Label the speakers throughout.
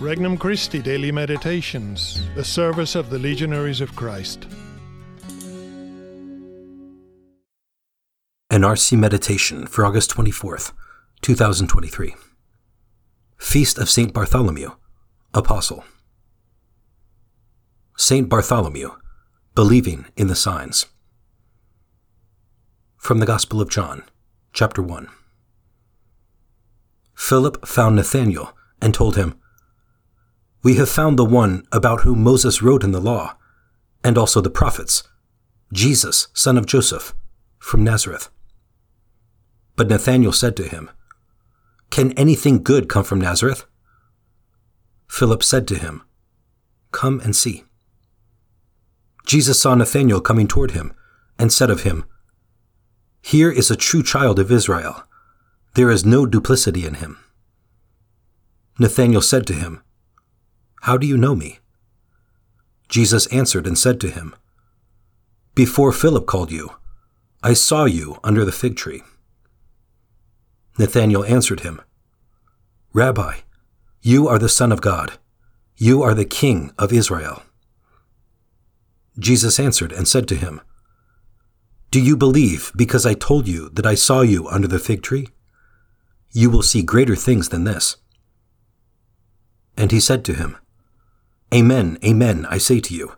Speaker 1: Regnum Christi Daily Meditations, the service of the Legionaries of Christ.
Speaker 2: An RC Meditation for August 24th, 2023. Feast of St. Bartholomew, Apostle. St. Bartholomew, believing in the signs. From the Gospel of John, chapter 1. Philip found Nathanael and told him, we have found the one about whom Moses wrote in the law, and also the prophets, Jesus, son of Joseph, from Nazareth. But Nathanael said to him, Can anything good come from Nazareth? Philip said to him, Come and see. Jesus saw Nathanael coming toward him, and said of him, Here is a true child of Israel. There is no duplicity in him. Nathanael said to him, how do you know me? Jesus answered and said to him, Before Philip called you, I saw you under the fig tree. Nathanael answered him, Rabbi, you are the Son of God. You are the King of Israel. Jesus answered and said to him, Do you believe because I told you that I saw you under the fig tree? You will see greater things than this. And he said to him, Amen, amen, I say to you.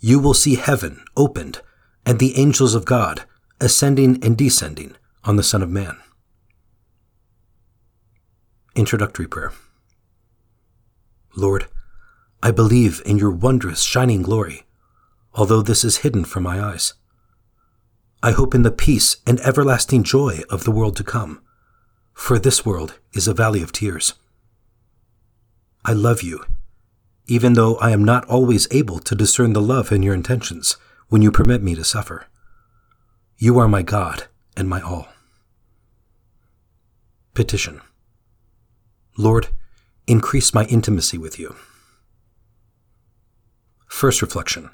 Speaker 2: You will see heaven opened and the angels of God ascending and descending on the Son of Man. Introductory Prayer Lord, I believe in your wondrous shining glory, although this is hidden from my eyes. I hope in the peace and everlasting joy of the world to come, for this world is a valley of tears. I love you even though I am not always able to discern the love in your intentions when you permit me to suffer. You are my God and my all. Petition Lord, increase my intimacy with you. First reflection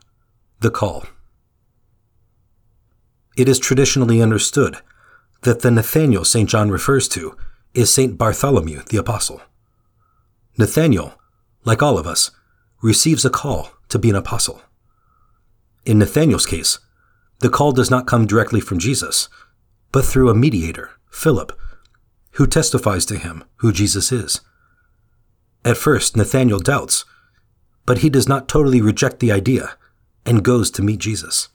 Speaker 2: The Call. It is traditionally understood that the Nathanael St. John refers to is St. Bartholomew the Apostle. Nathanael, like all of us, receives a call to be an apostle. In Nathanael's case, the call does not come directly from Jesus, but through a mediator, Philip, who testifies to him who Jesus is. At first, Nathanael doubts, but he does not totally reject the idea and goes to meet Jesus.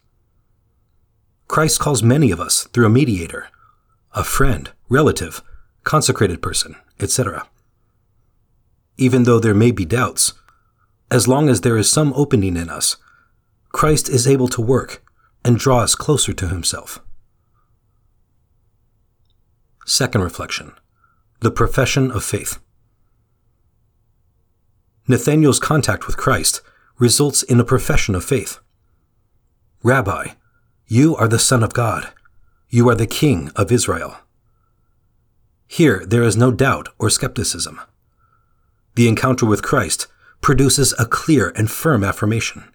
Speaker 2: Christ calls many of us through a mediator, a friend, relative, consecrated person, etc. Even though there may be doubts, as long as there is some opening in us, Christ is able to work and draw us closer to himself. Second reflection The profession of faith. Nathanael's contact with Christ results in a profession of faith. Rabbi, you are the Son of God. You are the King of Israel. Here, there is no doubt or skepticism. The encounter with Christ produces a clear and firm affirmation.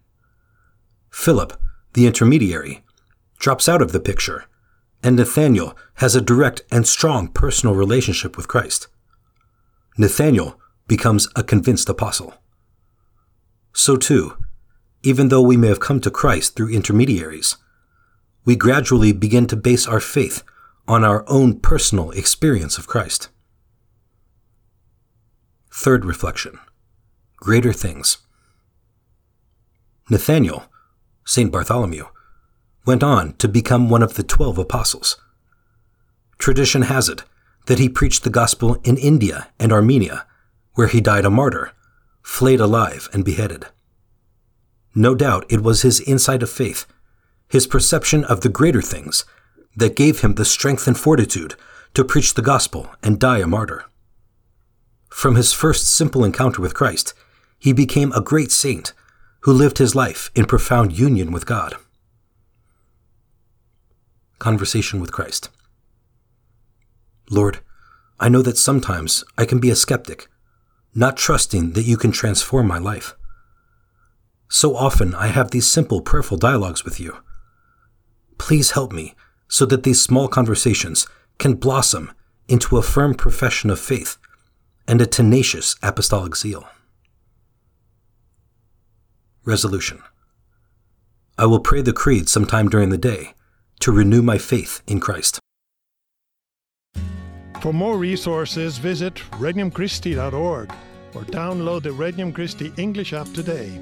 Speaker 2: Philip, the intermediary, drops out of the picture, and Nathanael has a direct and strong personal relationship with Christ. Nathanael becomes a convinced apostle. So too, even though we may have come to Christ through intermediaries, we gradually begin to base our faith on our own personal experience of Christ. Third reflection greater things. Nathanael, St. Bartholomew, went on to become one of the twelve apostles. Tradition has it that he preached the gospel in India and Armenia, where he died a martyr, flayed alive and beheaded. No doubt it was his insight of faith, his perception of the greater things, that gave him the strength and fortitude to preach the gospel and die a martyr. From his first simple encounter with Christ, he became a great saint who lived his life in profound union with God. Conversation with Christ Lord, I know that sometimes I can be a skeptic, not trusting that you can transform my life. So often I have these simple prayerful dialogues with you. Please help me so that these small conversations can blossom into a firm profession of faith and a tenacious apostolic zeal. Resolution I will pray the Creed sometime during the day to renew my faith in Christ.
Speaker 1: For more resources, visit regnumchristi.org or download the Regnum Christi English app today.